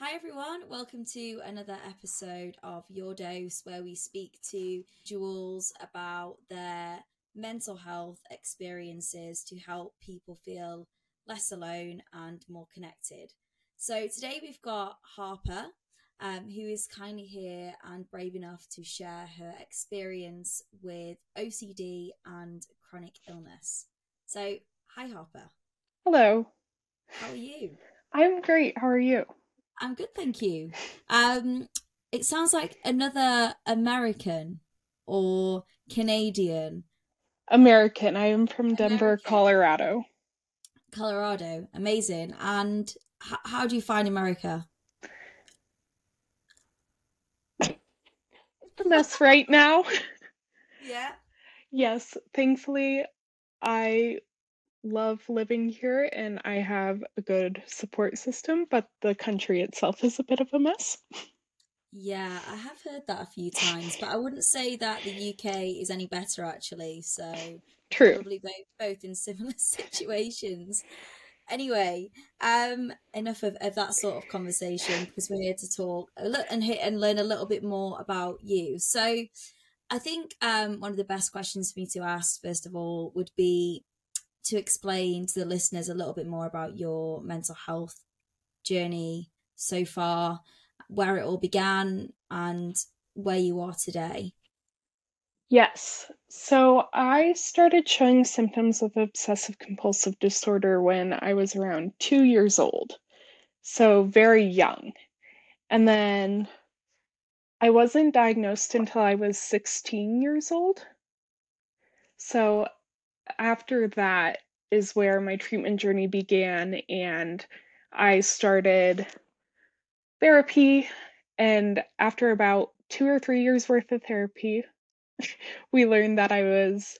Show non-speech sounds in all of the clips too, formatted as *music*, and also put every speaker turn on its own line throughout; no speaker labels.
Hi, everyone. Welcome to another episode of Your Dose, where we speak to Jules about their mental health experiences to help people feel less alone and more connected. So, today we've got Harper, um, who is kindly here and brave enough to share her experience with OCD and chronic illness. So, hi, Harper.
Hello.
How are you?
I'm great. How are you?
I'm good, thank you. Um, it sounds like another American or Canadian.
American. I am from Denver, Colorado.
Colorado, amazing. And h- how do you find America? *laughs*
It's a mess right now.
Yeah. *laughs*
yes, thankfully, I love living here and I have a good support system, but the country itself is a bit of a mess.
Yeah, I have heard that a few times, but I wouldn't say that the UK is any better actually. So
True.
probably both both in *laughs* similar situations. Anyway, um, enough of, of that sort of conversation because we're here to talk a and hit and learn a little bit more about you. So, I think um, one of the best questions for me to ask, first of all, would be to explain to the listeners a little bit more about your mental health journey so far, where it all began, and where you are today.
Yes. So I started showing symptoms of obsessive compulsive disorder when I was around two years old. So very young. And then I wasn't diagnosed until I was 16 years old. So after that is where my treatment journey began, and I started therapy. And after about two or three years worth of therapy, *laughs* we learned that I was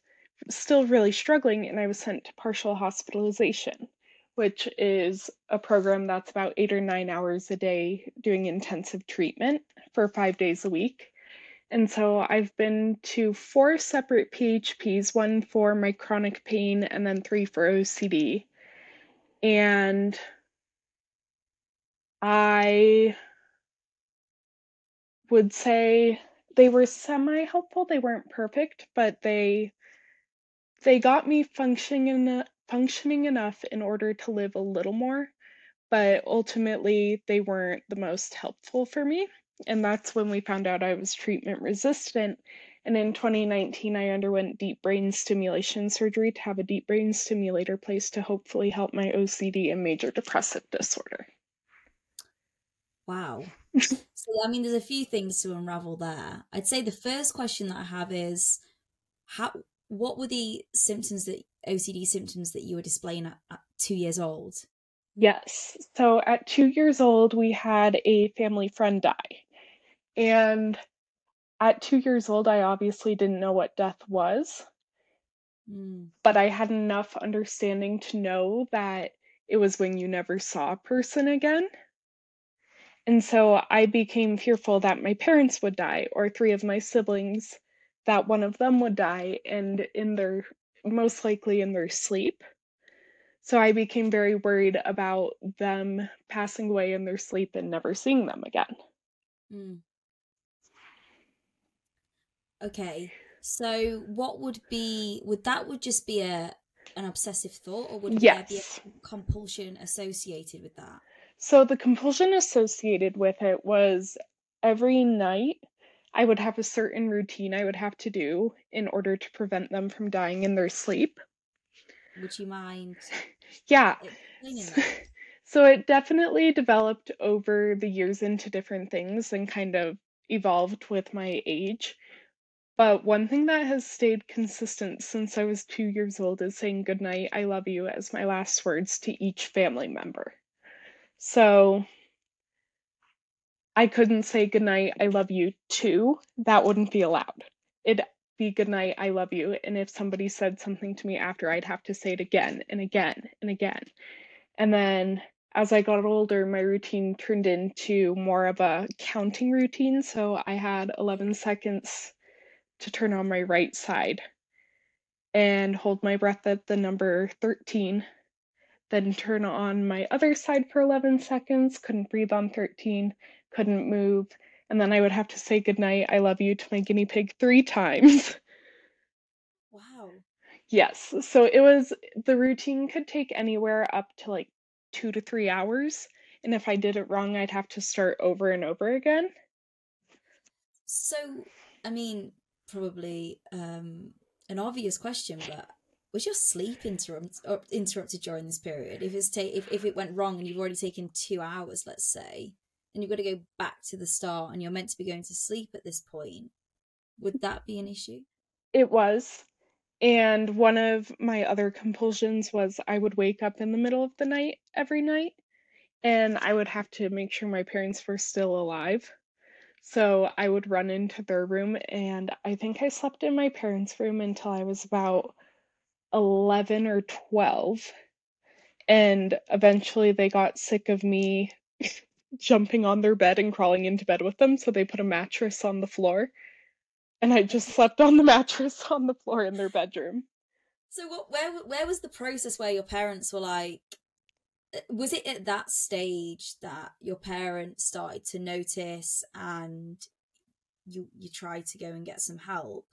still really struggling and I was sent to partial hospitalization, which is a program that's about eight or nine hours a day doing intensive treatment for five days a week. And so I've been to four separate PHPs, one for my chronic pain and then three for OCD. And I would say they were semi helpful. They weren't perfect, but they they got me functioning en- functioning enough in order to live a little more, but ultimately they weren't the most helpful for me. And that's when we found out I was treatment resistant. And in 2019, I underwent deep brain stimulation surgery to have a deep brain stimulator placed to hopefully help my OCD and major depressive disorder.
Wow. *laughs* so, I mean, there's a few things to unravel there. I'd say the first question that I have is how what were the symptoms that OCD symptoms that you were displaying at, at two years old?
Yes. So at two years old, we had a family friend die. And at two years old, I obviously didn't know what death was,
Mm.
but I had enough understanding to know that it was when you never saw a person again. And so I became fearful that my parents would die, or three of my siblings, that one of them would die, and in their most likely in their sleep. So I became very worried about them passing away in their sleep and never seeing them again.
Mm. Okay. So, what would be would that would just be a an obsessive thought, or would there be a compulsion associated with that?
So the compulsion associated with it was every night I would have a certain routine I would have to do in order to prevent them from dying in their sleep.
Would you mind *laughs*
Yeah.
explaining
S-
that? *laughs*
So it definitely developed over the years into different things and kind of evolved with my age. But one thing that has stayed consistent since I was two years old is saying goodnight, I love you as my last words to each family member. So I couldn't say goodnight, I love you too. That wouldn't be allowed. It'd be goodnight, I love you. And if somebody said something to me after, I'd have to say it again and again and again. And then as I got older, my routine turned into more of a counting routine. So I had 11 seconds to turn on my right side and hold my breath at the number 13, then turn on my other side for 11 seconds, couldn't breathe on 13, couldn't move, and then I would have to say goodnight, I love you to my guinea pig three times. *laughs*
Wow.
Yes, so it was the routine could take anywhere up to like two to three hours. And if I did it wrong, I'd have to start over and over again.
So, I mean, probably um, an obvious question, but was your sleep interrupt, interrupted during this period? If it's ta- if, if it went wrong and you've already taken two hours, let's say, and you've got to go back to the start and you're meant to be going to sleep at this point, would that be an issue?
It was. And one of my other compulsions was I would wake up in the middle of the night every night and I would have to make sure my parents were still alive. So I would run into their room, and I think I slept in my parents' room until I was about 11 or 12. And eventually they got sick of me *laughs* jumping on their bed and crawling into bed with them, so they put a mattress on the floor. And I just slept on the *laughs* mattress on the floor in their bedroom.
So what where where was the process where your parents were like was it at that stage that your parents started to notice and you you tried to go and get some help?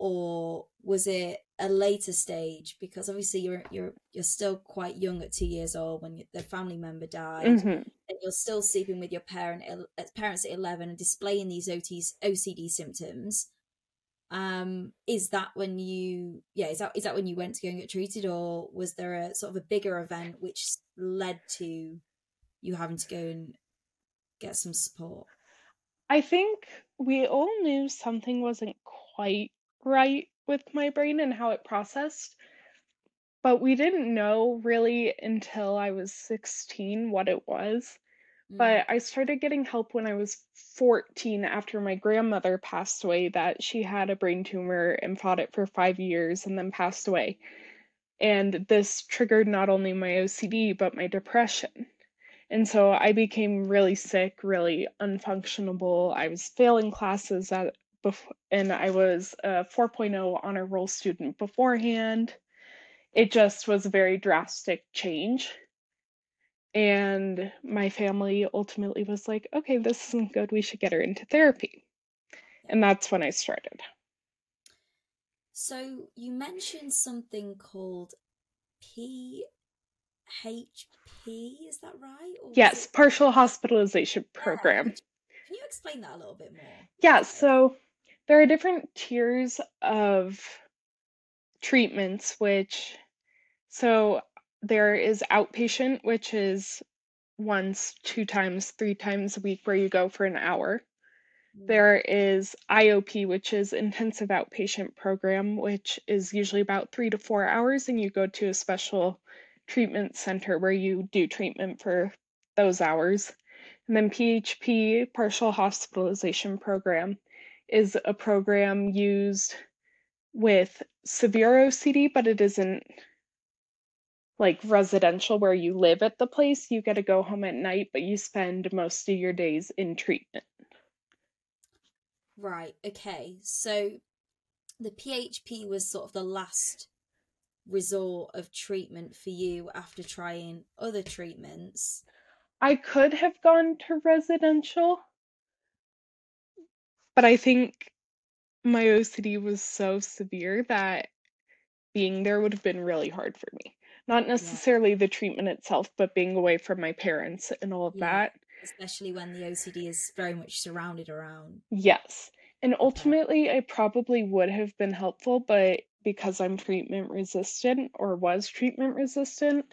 Or was it a later stage? Because obviously you're you're you're still quite young at 2 years old when the family member died
mm-hmm.
and you're still sleeping with your parent uh, parents at 11 and displaying these OTs, OCD symptoms um is that when you yeah is that is that when you went to go and get treated or was there a sort of a bigger event which led to you having to go and get some support?
I think we all knew something wasn't quite right with my brain and how it processed but we didn't know really until i was 16 what it was Mm. But I started getting help when I was 14 after my grandmother passed away, that she had a brain tumor and fought it for five years and then passed away. And this triggered not only my OCD, but my depression. And so I became really sick, really unfunctionable. I was failing classes at before, and I was a 4.0 honor roll student beforehand. It just was a very drastic change. And my family ultimately was like, okay, this isn't good. We should get her into therapy. And that's when I started.
So you mentioned something called PHP, is that right?
Or yes, it... partial hospitalization program.
Yeah. Can you explain that a little bit more?
Yeah, so there are different tiers of treatments, which, so there is outpatient, which is once, two times, three times a week where you go for an hour. Mm. There is IOP, which is intensive outpatient program, which is usually about three to four hours, and you go to a special treatment center where you do treatment for those hours. And then PHP, partial hospitalization program, is a program used with severe OCD, but it isn't like residential where you live at the place, you get to go home at night, but you spend most of your days in treatment.
Right, okay. So the PHP was sort of the last resort of treatment for you after trying other treatments.
I could have gone to residential, but I think my OCD was so severe that being there would have been really hard for me. Not necessarily the treatment itself, but being away from my parents and all of yeah. that.
Especially when the OCD is very much surrounded around.
Yes. And ultimately, I probably would have been helpful, but because I'm treatment resistant or was treatment resistant,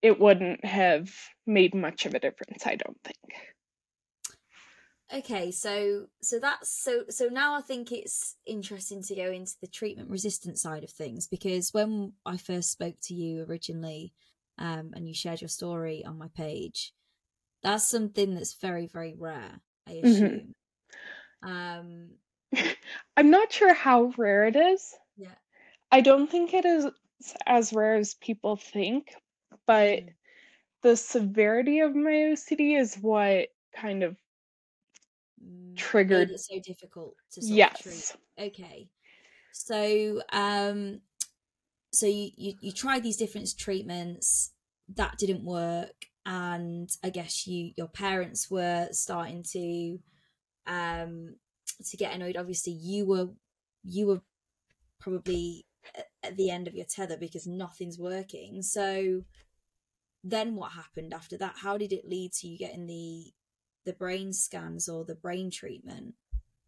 it wouldn't have made much of a difference, I don't think
okay so so that's so so now i think it's interesting to go into the treatment resistant side of things because when i first spoke to you originally um, and you shared your story on my page that's something that's very very rare i mm-hmm. assume mm-hmm. um *laughs*
i'm not sure how rare it is
yeah
i don't think it is as rare as people think but mm. the severity of my ocd is what kind of triggered
it so difficult to sort
yes.
Okay. So um so you, you you tried these different treatments, that didn't work and i guess you your parents were starting to um to get annoyed obviously you were you were probably at the end of your tether because nothing's working so then what happened after that how did it lead to you getting the the brain scans or the brain treatment?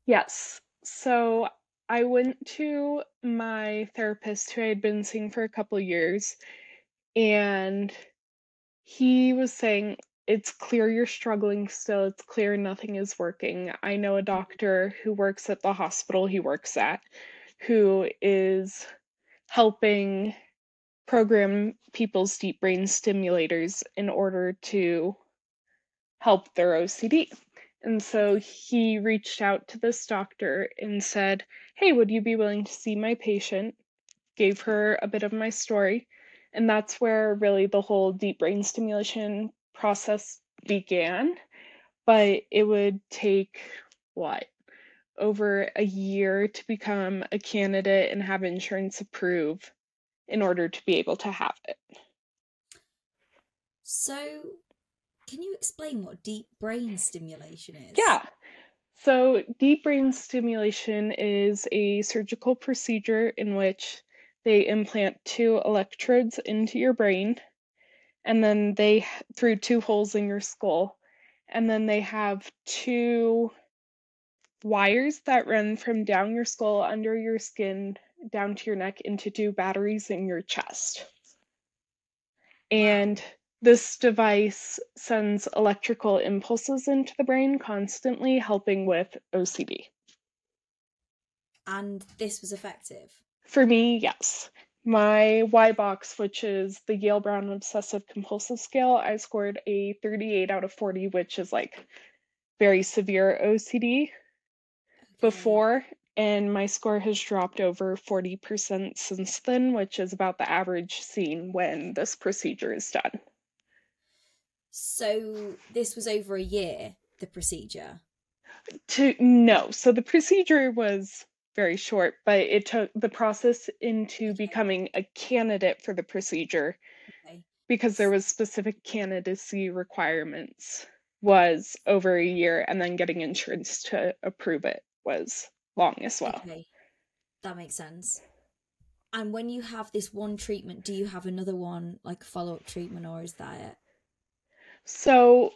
Yes. So i went to my therapist who i had been seeing for a couple years and he was saying it's clear you're struggling still. It's clear nothing is working. I know a doctor who works at the hospital he works at who is helping program people's deep brain stimulators in order to help their OCD. And so he reached out to this doctor and said, Hey, would you be willing to see my patient? Gave her a bit of my story. And that's where really the whole deep brain stimulation process began. But it would take what? Over a year to become a candidate and have insurance approve in order to be able to have it.
So, can you explain what deep brain stimulation is?
Yeah. So, deep brain stimulation is a surgical procedure in which they implant two electrodes into your brain and then they through two holes in your skull and then they have two wires that run from down your skull under your skin down to your neck into two batteries in your chest. And this device sends electrical impulses into the brain constantly, helping with OCD.
And this was effective?
For me, yes. My Y-BOCS, which is the Yale Brown Obsessive Compulsive Scale, I scored a 38 out of 40, which is like very severe OCD okay. before and my score has dropped over 40% since then, which is about the average seen when this procedure is done.
So this was over a year, the procedure?
To no. So the procedure was very short, but it took the process into becoming a candidate for the procedure okay. because there was specific candidacy requirements was over a year and then getting insurance to approve it was long as well. Okay,
that makes sense. And when you have this one treatment, do you have another one like follow up treatment, or is that it?
So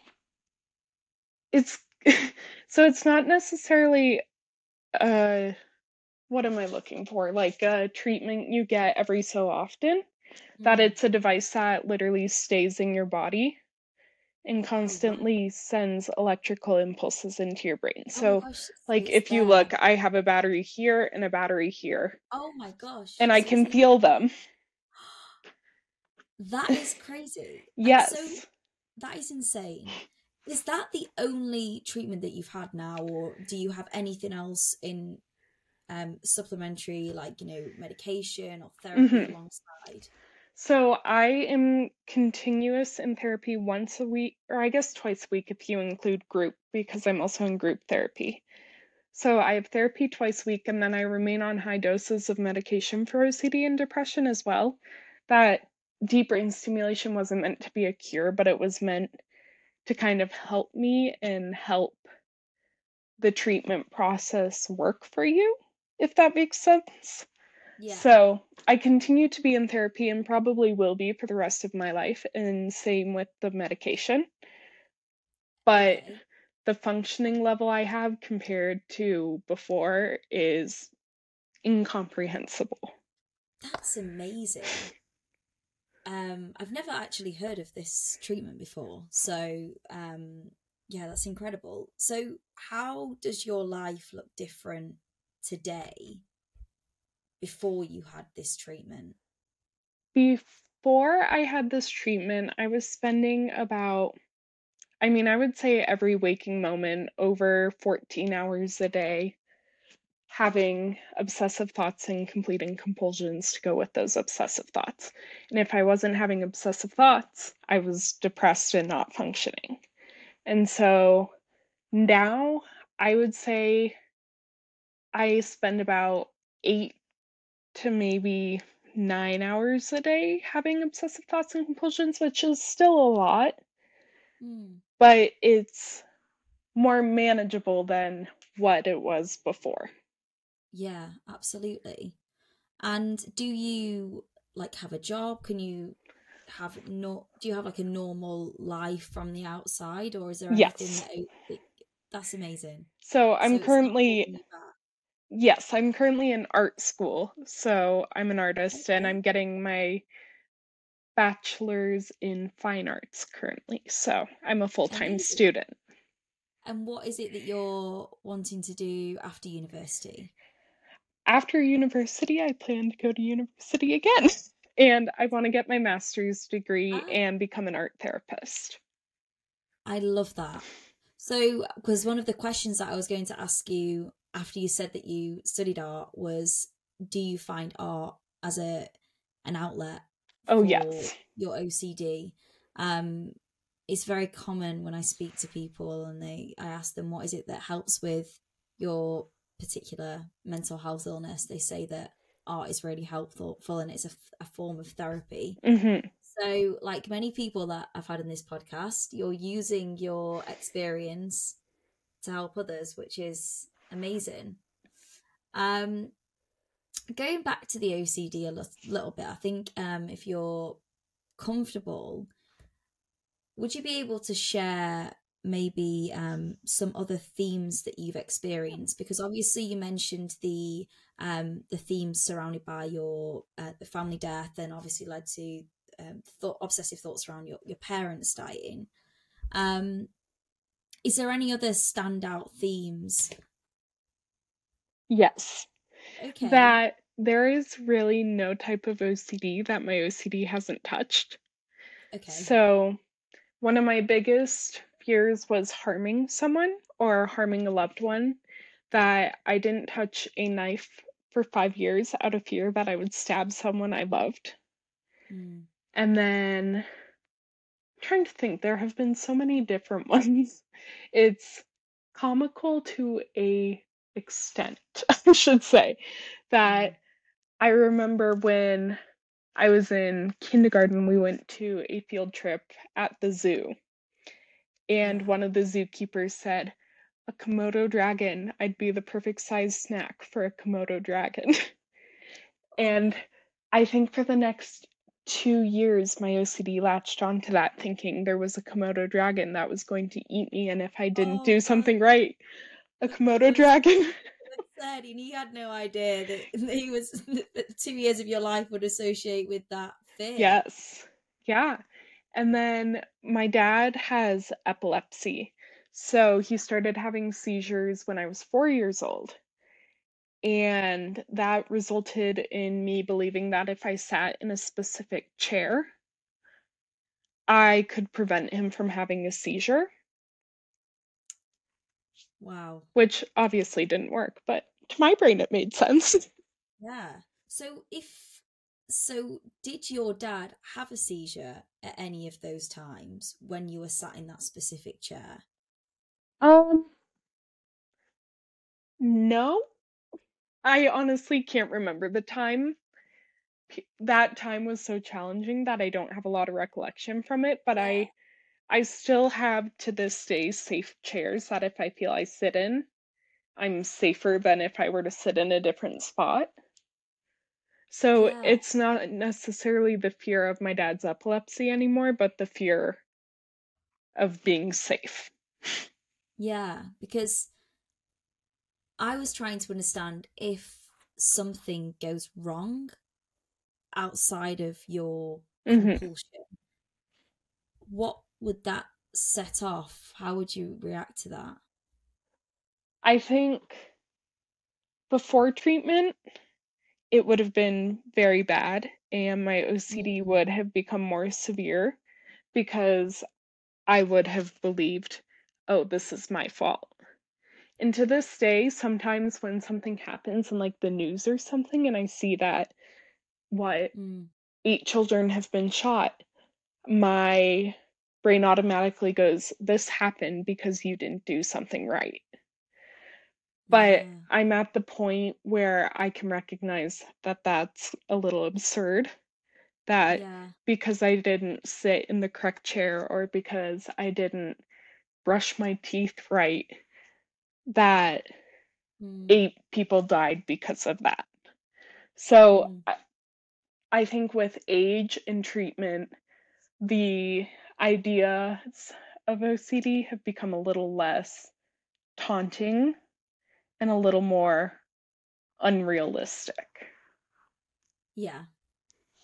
it's *laughs* so it's not necessarily uh what am I looking for? Like a treatment you get every so often. Mm-hmm. That it's a device that literally stays in your body and oh, constantly sends electrical impulses into your brain. Oh so, gosh, like if you look, I have a battery here and a battery here.
Oh my gosh.
And I can feel them. *gasps*
That is crazy. *laughs*
yes.
So, that is insane. Is that the only treatment that you've had now, or do you have anything else in um, supplementary, like, you know, medication or therapy mm-hmm. alongside?
So I am continuous in therapy once a week, or I guess twice a week if you include group, because I'm also in group therapy. So I have therapy twice a week, and then I remain on high doses of medication for OCD and depression as well. That deep brain stimulation wasn't meant to be a cure, but it was meant to kind of help me and help the treatment process work for you, if that makes sense. Yeah. So I continue to be in therapy and probably will be for the rest of my life, and same with the medication. But okay. the functioning level I have compared to before is incomprehensible.
That's amazing. Um, I've never actually heard of this treatment before, so um, yeah, that's incredible. So, how does your life look different today before you had this treatment?
Before I had this treatment, I was spending about, I mean, I would say every waking moment over 14 hours a day having obsessive thoughts and completing compulsions to go with those obsessive thoughts. And if I wasn't having obsessive thoughts, I was depressed and not functioning. And so now I would say I spend about eight to maybe nine hours a day having obsessive thoughts and compulsions, which is still a lot,
Mm.
but it's more manageable than what it was before.
Yeah, absolutely. And do you like have a job? Can you have no do you have like a normal life from the outside or is there anything
Yes.
that, that that's amazing.
So
So
I'm
not
currently,
holding you back.
yes, I'm currently in art school. So I'm an artist and I'm getting my bachelor's in fine arts currently. So I'm a full-time student.
And what is it that you're wanting to do after university?
After university, I plan to go to university again. *laughs* And I want to get my master's degree
Ah,
and become an art therapist.
I love that. So, because one of the questions that I was going to ask you after you said that you studied art was, do you find art as a an outlet
Oh,
for
yes.
your OCD? Um, it's very common when I speak to people and they, I ask them, what is it that helps with your particular mental health illness? They say that art is really helpful and it's a, a form of therapy.
hmm
So, like many people that I've had in this podcast, you're using your experience to help others, which is amazing. Um, going back to the OCD a little bit, I think um, if you're comfortable, would you be able to share maybe um, some other themes that you've experienced? Because obviously you mentioned the um, the themes surrounded by your uh, the family death, and obviously led to um, thought, obsessive thoughts around your, your parents dying. Um, is there any other standout themes?
Yes.
Okay.
That there is really no type of OCD that my OCD hasn't touched.
Okay.
So, one of my biggest fears was harming someone or harming a loved one. That I didn't touch a knife for five years out of fear that I would stab someone I loved.
Mm.
And then, I'm trying to think, there have been so many different *laughs* ones. It's comical to a extent, *laughs* I should say, that
Mm.
I remember when I was in kindergarten, we went to a field trip at the zoo, and one of the zookeepers said, A Komodo dragon, I'd be the perfect size snack for a Komodo dragon. *laughs* and I think for the next two years, my OCD latched onto that, thinking there was a Komodo dragon that was going to eat me, and if I didn't
Oh
do something right, a Komodo dragon. *laughs*
sad. And you had no idea that *laughs* he was that two years of your life would associate with that fear.
Yes. Yeah. And then my dad has epilepsy. So he started having seizures when I was four years old. And that resulted in me believing that if I sat in a specific chair, I could prevent him from having a seizure,
Wow.
which obviously didn't work, but to my brain it made sense. *laughs*
Yeah. So if so did your dad have a seizure at any of those times when you were sat in that specific chair?
Um, no, I honestly can't remember the time. That time was so challenging that I don't have a lot of recollection from it, but
Yeah.
I I still have to this day safe chairs that if I feel I sit in, I'm safer than if I were to sit in a different spot. So
Yeah.
it's not necessarily the fear of my dad's epilepsy anymore, but the fear of being safe. *laughs*
Yeah, because I was trying to understand if something goes wrong outside of your
hmm
compulsion, what would that set off? How would you react to that?
I think before treatment, it would have been very bad, and my OCD
Mm,
would have become more severe because I would have believed, oh, this is my fault. And to this day, sometimes when something happens in like the news or something, and I see that what
mm,
eight children have been shot, my brain automatically goes, this happened because you didn't do something right. But
Yeah.
I'm at the point where I can recognize that that's a little absurd. That
Yeah.
because I didn't sit in the correct chair or because I didn't brush my teeth right, that
Mm.
eight people died because of that. So
Mm.
I, I think with age and treatment, the ideas of OCD have become a little less taunting and a little more unrealistic.
Yeah.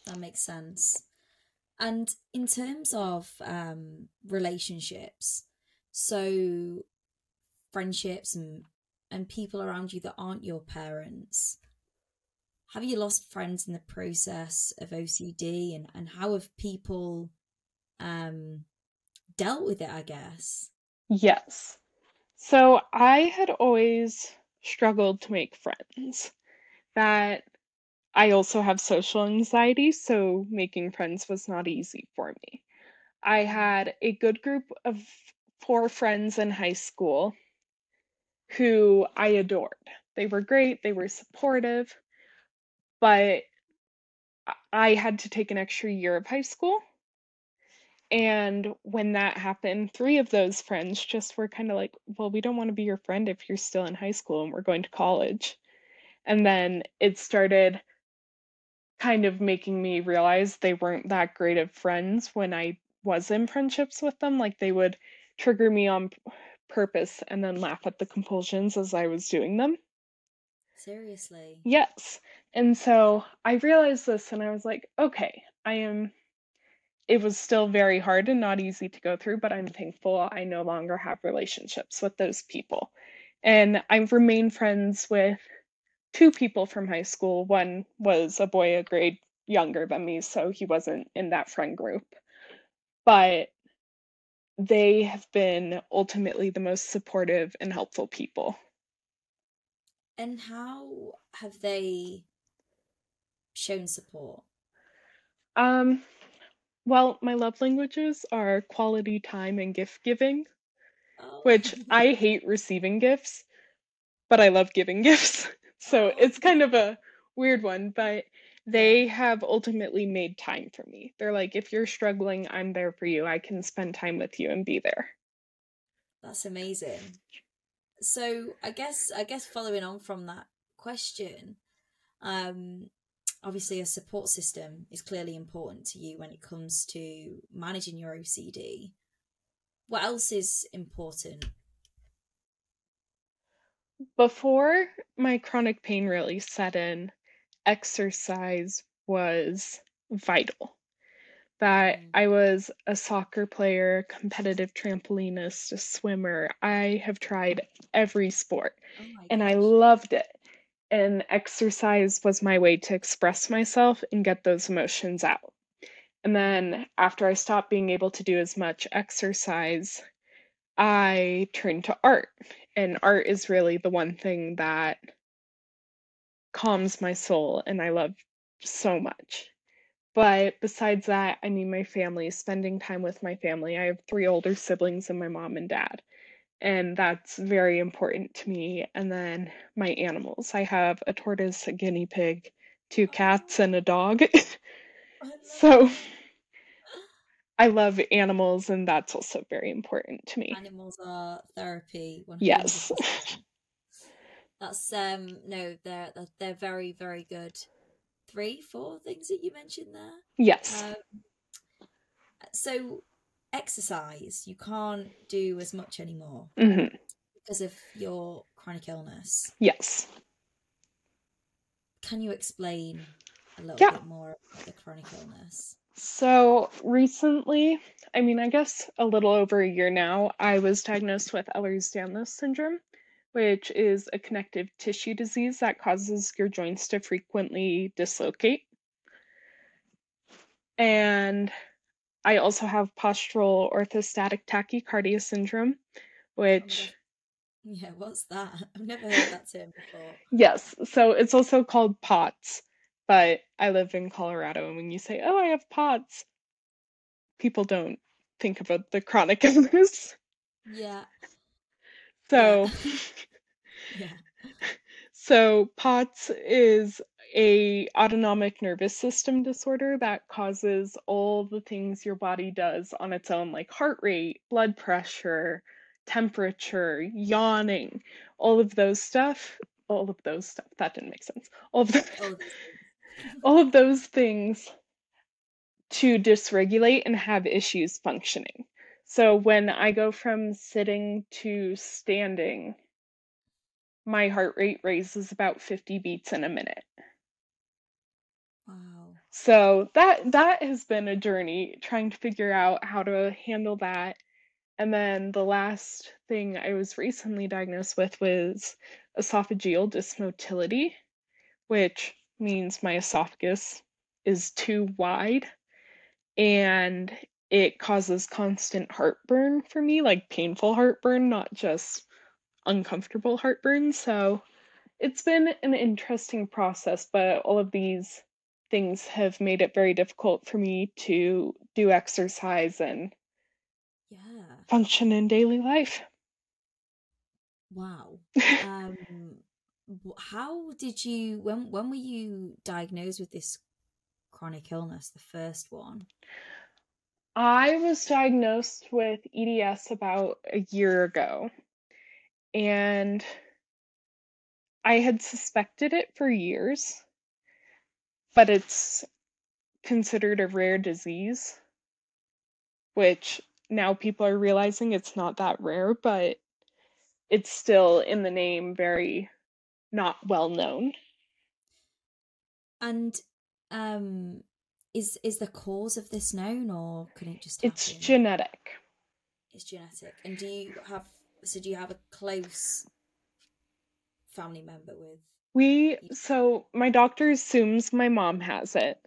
That makes sense. And in terms of um, relationships, so friendships and and people around you that aren't your parents, have you lost friends in the process of OCD, and and how have people um, dealt with it? I guess.
Yes. So I had always struggled to make friends. That I also have social anxiety, so making friends was not easy for me. I had a good group of four friends in high school who I adored. They were great, they were supportive, but I- had to take an extra year of high school. And when that happened, three of those friends just were kind of like, well, we don't want to be your friend if you're still in high school and we're going to college. And then it started kind of making me realize they weren't that great of friends when I was in friendships with them. Like they would trigger me on purpose and then laugh at the compulsions as I was doing them.
Seriously.
Yes. And so I realized this and I was like, okay, I am. It was still very hard and not easy to go through, but I'm thankful I no longer have relationships with those people. And I've remained friends with two people from high school. One was a boy a grade younger than me, so he wasn't in that friend group. But they have been ultimately the most supportive and helpful people.
And how have they shown support?
Um, well, my love languages are quality time and gift giving,
Oh.
which I hate receiving gifts, but I love giving *laughs* gifts. So
Oh.
it's kind of a weird one, but they have ultimately made time for me. They're like, if you're struggling, I'm there for you. I can spend time with you and be there.
That's amazing. So I guess I guess following on from that question, um, obviously a support system is clearly important to you when it comes to managing your OCD. What else is important?
Before my chronic pain really set in, exercise was vital. That
Mm.
I was a soccer player, competitive trampolinist, a swimmer. I have tried every sport
Oh
and I loved it. And exercise was my way to express myself and get those emotions out. And then after I stopped being able to do as much exercise, I turned to art. And art is really the one thing that calms my soul and I love so much. But besides that, I mean, my family, spending time with my family. I have three older siblings and my mom and dad, and that's very important to me. And then my animals. I have a tortoise, a guinea pig, two cats, and a dog. *laughs* So. I love animals, and that's also very important to me.
Animals are therapy. One hundred
Yes. *laughs*
That's um no, they're they're- they're very very good. Three, four things that you mentioned there.
Yes.
Um, so exercise you can't do as much anymore
hmm
because of your chronic illness.
Yes.
Can you explain a little
Yeah.
bit more about the chronic illness?
So recently, I mean, I guess a little over a year now, I was diagnosed with Ehlers-Danlos syndrome, which is a connective tissue disease that causes your joints to frequently dislocate. And I also have postural orthostatic tachycardia syndrome,
Oh
which.
Yeah, what's that? *laughs* I've never heard that term *laughs* before.
yes, so it's also called POTS, but I live in Colorado, and when you say, oh, I have POTS, people don't think about the chronic *laughs* illness.
Yeah, yeah,
So,
yeah.
So POTS is a autonomic nervous system disorder that causes all the things your body does on its own like heart rate, blood pressure, temperature, yawning, all of those stuff, all of those stuff. That didn't make sense. All of the, *laughs* all of those things to dysregulate and have issues functioning. So when I go from sitting to standing, my heart rate raises about 50 beats in a minute.
Wow.
So that that has been a journey trying to figure out how to handle that. And then the last thing I was recently diagnosed with was esophageal dysmotility, which means my esophagus is too wide and it causes constant heartburn for me, like painful heartburn, not just uncomfortable heartburn. So it's been an interesting process, but all of these things have made it very difficult for me to do exercise and
Yeah.
function in daily life.
Wow. *laughs* Um, how did you when when were you diagnosed with this chronic illness, the first one?
I was diagnosed with EDS about a year ago, and I had suspected it for years, but it's considered a rare disease, which now people are realizing it's not that rare, but it's still in the name very not well known.
And um, is is the cause of this known, or can it just
It's genetic.
It's genetic. And do you have so do you have a close family member with?
We, so my doctor assumes my mom has it,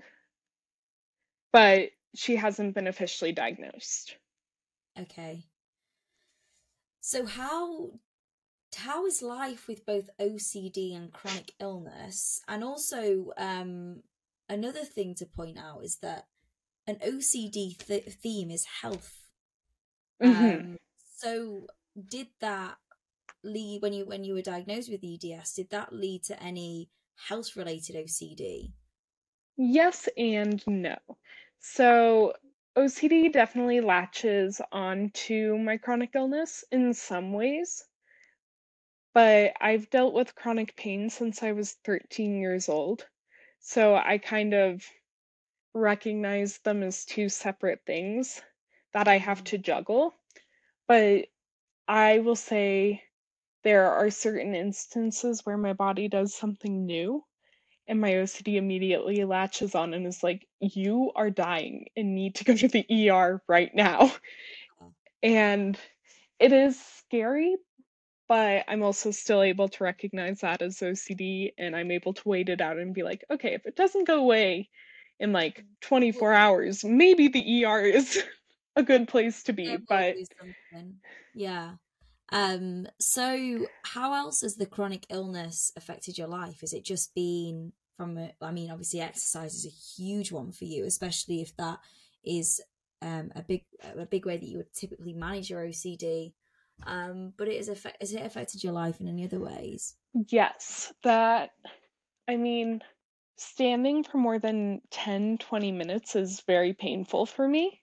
but she hasn't been officially diagnosed.
Okay. So how how is life with both OCD and chronic illness? And also, um, another thing to point out is that an OCD th- theme is health.
Mhm.
Um, so did that lead when you when you were diagnosed with EDS? Did that lead to any health related OCD?
Yes and no. So OCD definitely latches onto my chronic illness in some ways, but I've dealt with chronic pain since I was 13 years old. So I kind of recognize them as two separate things that I have to mm-hmm. juggle. But I will say there are certain instances where my body does something new and my OCD immediately latches on and is like, You are dying and need to go to the ER right now. And it is scary, but I'm also still able to recognize that as OCD and I'm able to wait it out and be like, okay, if it doesn't go away in like 24 hours, maybe the ER is *laughs* a good place to be. But.
Yeah. Um, so how else has the chronic illness affected your life? Is it just been from a, I mean, obviously exercise is a huge one for you, especially if that is um a big a big way that you would typically manage your OCD. Um, but it is affect has it affected your life in any other ways?
yes, that, I mean, standing for more than 10, 20 minutes is very painful for me.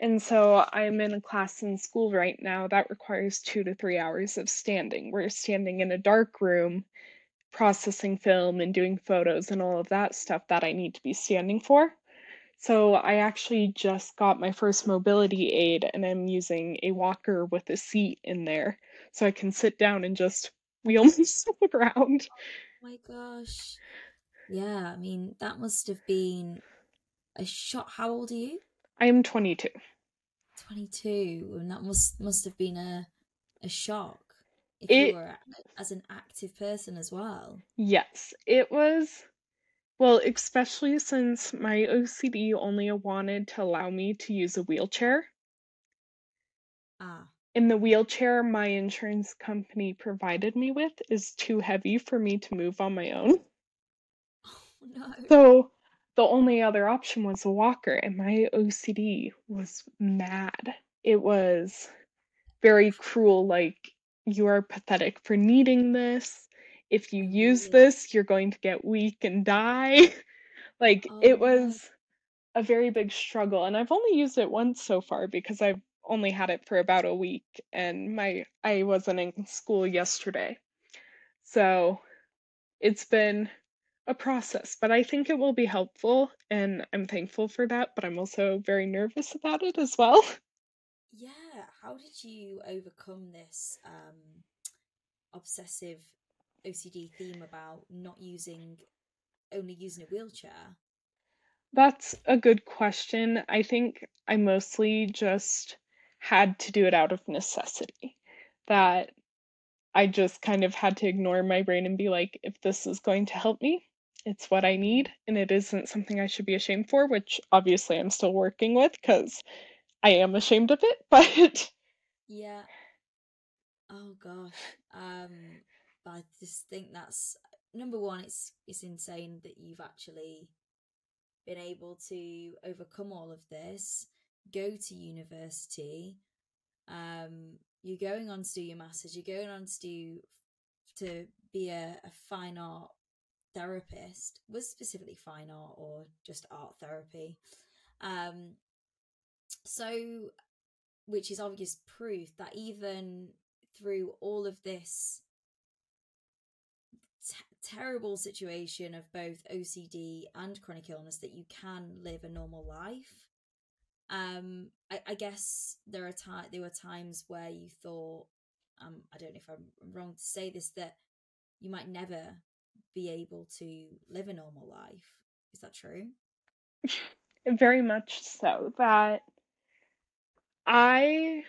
And so I'm in a class in school right now that requires two to three hours of standing. We're standing in a dark room, processing film and doing photos and all of that stuff that I need to be standing for. So I actually just got my first mobility aid and I'm using a walker with a seat in there so I can sit down and just wheel *laughs* myself around.
Oh my gosh. Yeah, I mean, that must have been a shot. How old are you?
I am 22.
22 and that must must have been a a shock if
It-
you were as an active person as well
Yes, it was. Well, especially since my OCD only wanted to allow me to use a wheelchair.
ah
And the wheelchair my insurance company provided me with is too heavy for me to move on my own. *laughs*
oh no
So the only other option was a walker, and my OCD was mad. It was very cruel, like, you are pathetic for needing this. if you use mm-hmm. this, you're going to get weak and die. *laughs* like
Oh,
it was a very big struggle and I've only used it once so far because I've only had it for about a week and my I wasn't in school yesterday. So it's been a process, but I think it will be helpful and I'm thankful for that, but I'm also very nervous about it as well.
Yeah, how did you overcome this um obsessive OCD theme about not using only using a wheelchair?
That's a good question. I think I mostly just had to do it out of necessity. That I just kind of had to ignore my brain and be like, if this is going to help me, it's what I need, and it isn't something I should be ashamed for, which obviously I'm still working with because I am ashamed of it, *laughs* but
Yeah. Oh gosh. Um, but I just think that's number one, it's it's insane that you've actually been able to overcome all of this, go to university, um, you're going on to do your masters, you're going on to do to be a, a fine art therapist, was specifically fine art or just art therapy. Um, so which is obvious proof that even through all of this t- terrible situation of both OCD and chronic illness, that you can live a normal life. Um, I, I guess there are there were times where you thought, um, I don't know if I'm wrong to say this, that you might never be able to live a normal life. Is that true? *laughs*
very much so. That I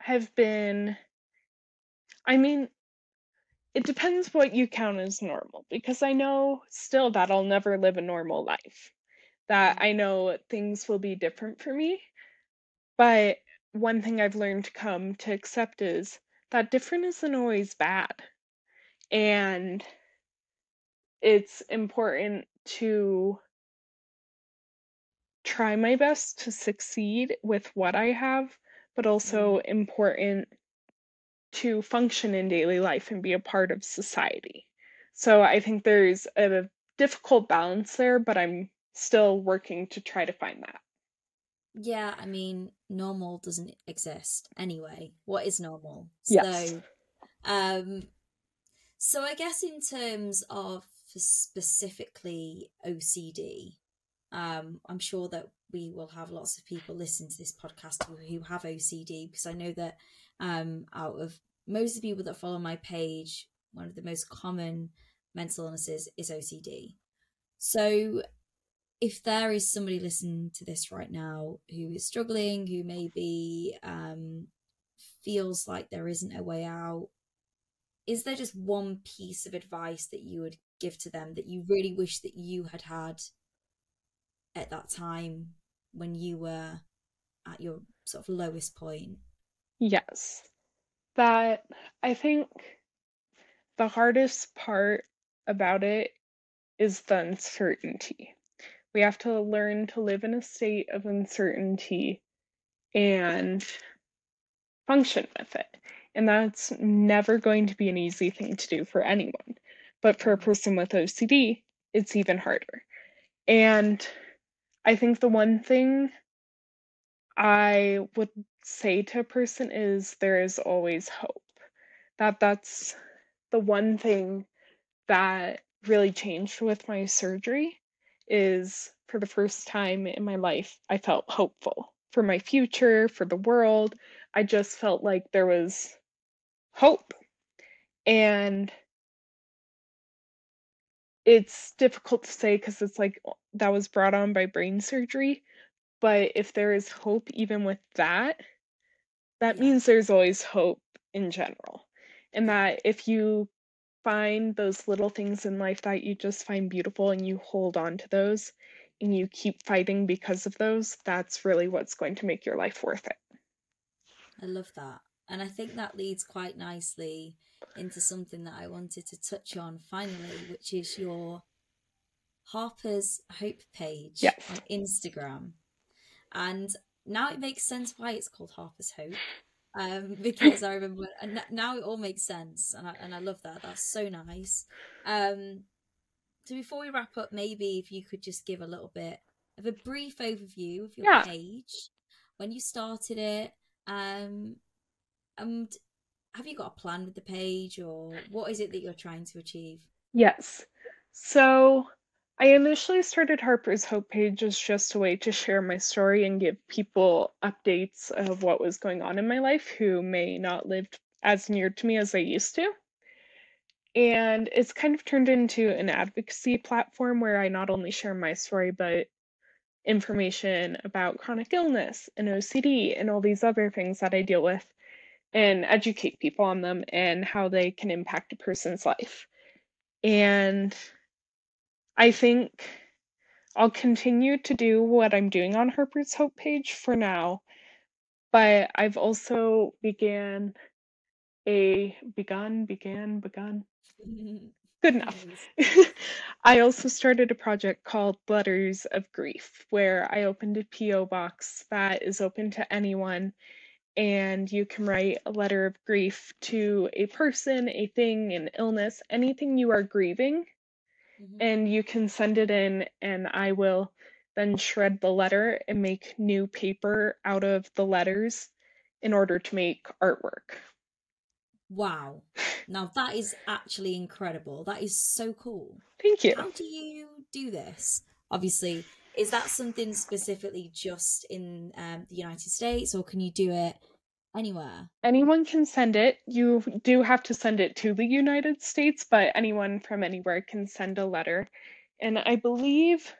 have been, I mean, it depends what you count as normal because I know still that I'll never live a normal life. That mm-hmm. I know things will be different for me. But one thing I've learned to come to accept is that different isn't always bad. And it's important to try my best to succeed with what I have, but also important to function in daily life and be a part of society. So I think there's a difficult balance there, but I'm still working to try to find that.
Yeah, I mean, normal doesn't exist anyway. What is normal?
Yes.
So, um, so I guess in terms of specifically OCD, um, I'm sure that we will have lots of people listen to this podcast who, who have OCD because I know that um, out of most of the people that follow my page, one of the most common mental illnesses is OCD. So, if there is somebody listening to this right now who is struggling, who maybe um, feels like there isn't a way out, is there just one piece of advice that you would give to them that you really wish that you had had at that time when you were at your sort of lowest point?
Yes. That I think the hardest part about it is the uncertainty. We have to learn to live in a state of uncertainty and function with it. And that's never going to be an easy thing to do for anyone. But for a person with OCD, it's even harder. And I think the one thing I would say to a person is there is always hope. That that's the one thing that really changed with my surgery is for the first time in my life I felt hopeful for my future, for the world. I just felt like there was hope. And it's difficult to say because it's like that was brought on by brain surgery. But if there is hope, even with that, that means there's always hope in general. And that if you find those little things in life that you just find beautiful and you hold on to those and you keep fighting because of those, that's really what's going to make your life worth it.
I love that. And I think that leads quite nicely into something that I wanted to touch on finally, which is your Harper's Hope page
Yes.
on Instagram. And now it makes sense why it's called Harper's Hope. um, *laughs* because I remember and now it all makes sense, and I and I love that. That's so nice. Um, so before we wrap up, maybe if you could just give a little bit of a brief overview of your
Yeah.
page, when you started it, um, and have you got a plan with the page, or what is it that you're trying to achieve?
Yes. So I initially started Harper's Hope page as just a way to share my story and give people updates of what was going on in my life who may not live as near to me as they used to. And it's kind of turned into an advocacy platform where I not only share my story, but information about chronic illness and OCD and all these other things that I deal with and educate people on them and how they can impact a person's life. And I think I'll continue to do what I'm doing on Harper's Hope page for now, but I've also began a begun, began, begun. *laughs* Good enough. *laughs* I also started a project called Letters of Grief, where I opened a P.O. box that is open to anyone, and you can write a letter of grief to a person, a thing, an illness, anything you are grieving,
Mhm.
and you can send it in, and I will then shred the letter and make new paper out of the letters in order to make artwork.
Wow. Now that is actually incredible. That is so cool.
Thank you.
How do you do this? Obviously, is that something specifically just in um, the United States, or can you do it anywhere?
Anyone can send it. You do have to send it to the United States, but anyone from anywhere can send a letter. And I believe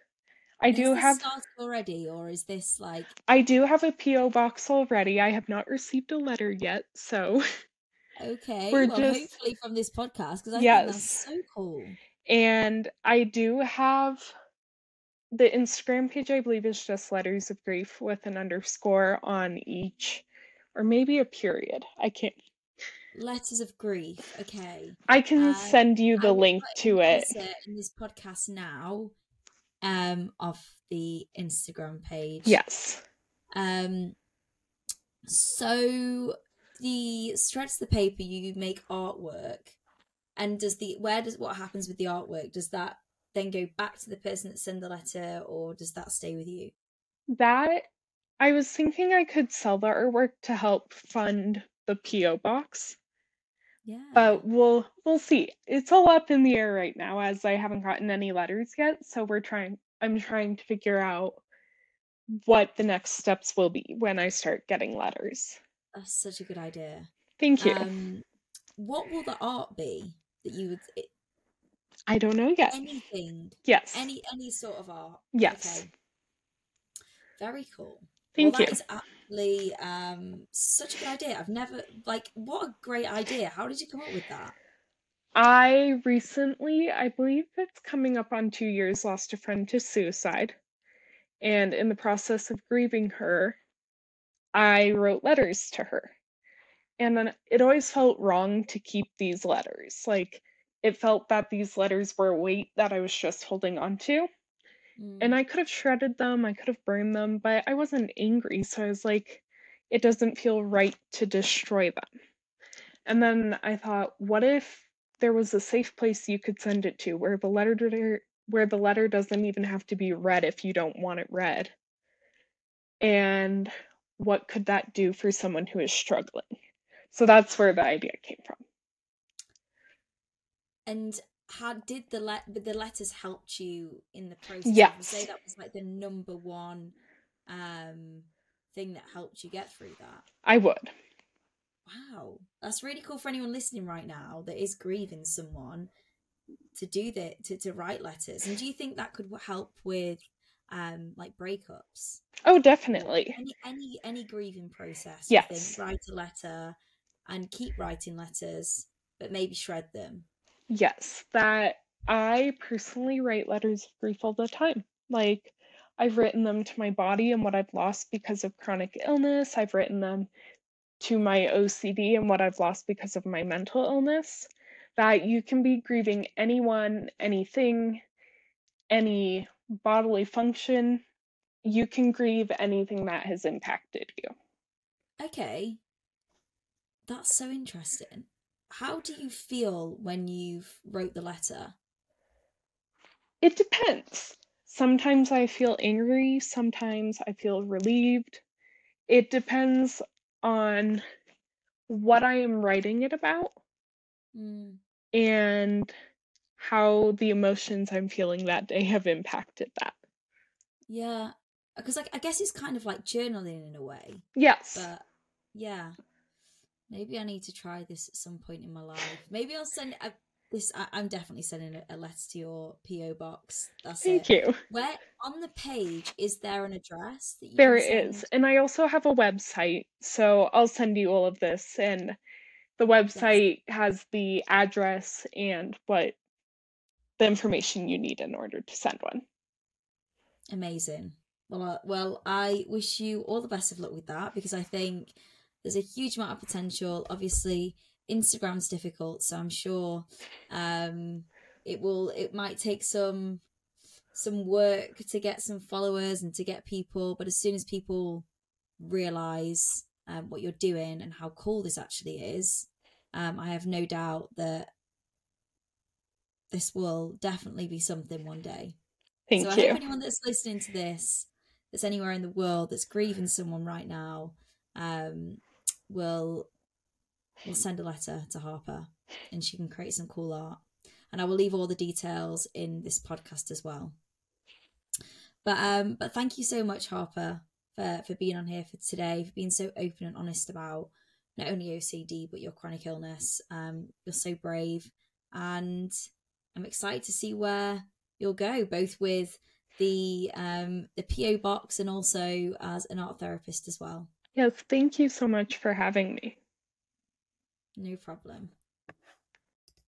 I
And
do have
started already, or is this like
I do have a PO box already. I have not received a letter yet, so
okay?
We're
well,
just-
hopefully from this podcast because I think
Yes.
that's so cool.
and I do have the Instagram page I believe is just letters of grief with an underscore on each or maybe a period. I can't
Letters of grief. Okay.
I can
Uh,
send you the
will
link to it.
in this podcast now, um, of the Instagram page.
Yes.
Um, so the shreds the paper, you make artwork, and does the where does what happens with the artwork? Does that then go back to the person that sent the letter, or does that stay with you?
That I was thinking I could sell the artwork to help fund the PO box,
Yeah.
but we'll we'll see. It's all up in the air right now as I haven't gotten any letters yet, so we're trying I'm trying to figure out what the next steps will be when I start getting letters.
that's such a good idea.
Thank you.
Um, what will the art be that you would
I don't know yet.
anything
Yes.
any any sort of art?
Yes.
Okay. Very cool.
Thank
well,
you.
that is actually um, such a good idea. I've never like what a great idea. How did you come up with that?
I recently, I believe it's coming up on two years, lost a friend to suicide. And in the process of grieving her, I wrote letters to her. And then it always felt wrong to keep these letters. Like, it felt that these letters were a weight that I was just holding on to.
Mm,
And I could have shredded them, I could have burned them, but I wasn't angry. So I was like, it doesn't feel right to destroy them. And then I thought, what if there was a safe place you could send it to where the letter where the letter doesn't even have to be read if you don't want it read? And what could that do for someone who is struggling? So that's where the idea came from.
And how did the let the letters helped you in the process? Yeah, say that was like the number one um thing that helped you get through that.
I would.
Wow, that's really cool for anyone listening right now that is grieving someone to do that to, to write letters. And do you think that could help with um like breakups?
Oh, definitely.
Any any any grieving process?
Yes.
think write a letter and keep writing letters, but maybe shred them.
Yes, that I personally write letters of grief all the time. Like, I've written them to my body and what I've lost because of chronic illness. I've written them to my OCD and what I've lost because of my mental illness. That you can be grieving anyone, anything, any bodily function. You can grieve anything that has impacted you.
Okay. That's so interesting. How do you feel when you've wrote the letter?
It depends. Sometimes I feel angry, sometimes I feel relieved. It depends on what I am writing it about
Mm,
and how the emotions I'm feeling that day have impacted that.
yeah, because like I guess it's kind of like journaling in a way,
Yes.
but yeah, maybe I need to try this at some point in my life. Maybe I'll send a, this. I, I'm definitely sending a, a letter to your PO box. That's
Thank
it.
you.
Where on the page is there an address that you
There it is. And I also have a website, so I'll send you all of this. And the
Yes.
website has the address and what the information you need in order to send one.
Amazing. Well, uh, well, I wish you all the best of luck with that because I think there's a huge amount of potential. Obviously, Instagram's difficult, so I'm sure um, it will. It might take some some work to get some followers and to get people, but as soon as people realize um, what you're doing and how cool this actually is, um, I have no doubt that this will definitely be something one day.
Thank
so I
you.
hope anyone that's listening to this, that's anywhere in the world that's grieving someone right now, um, will will send a letter to Harper, and she can create some cool art. And I will leave all the details in this podcast as well. But um, but thank you so much, Harper, for for being on here for today, for being so open and honest about not only OCD but your chronic illness. Um, you're so brave, and I'm excited to see where you'll go, both with the um the PO box and also as an art therapist as well.
Yes, thank you so much for having me.
No problem.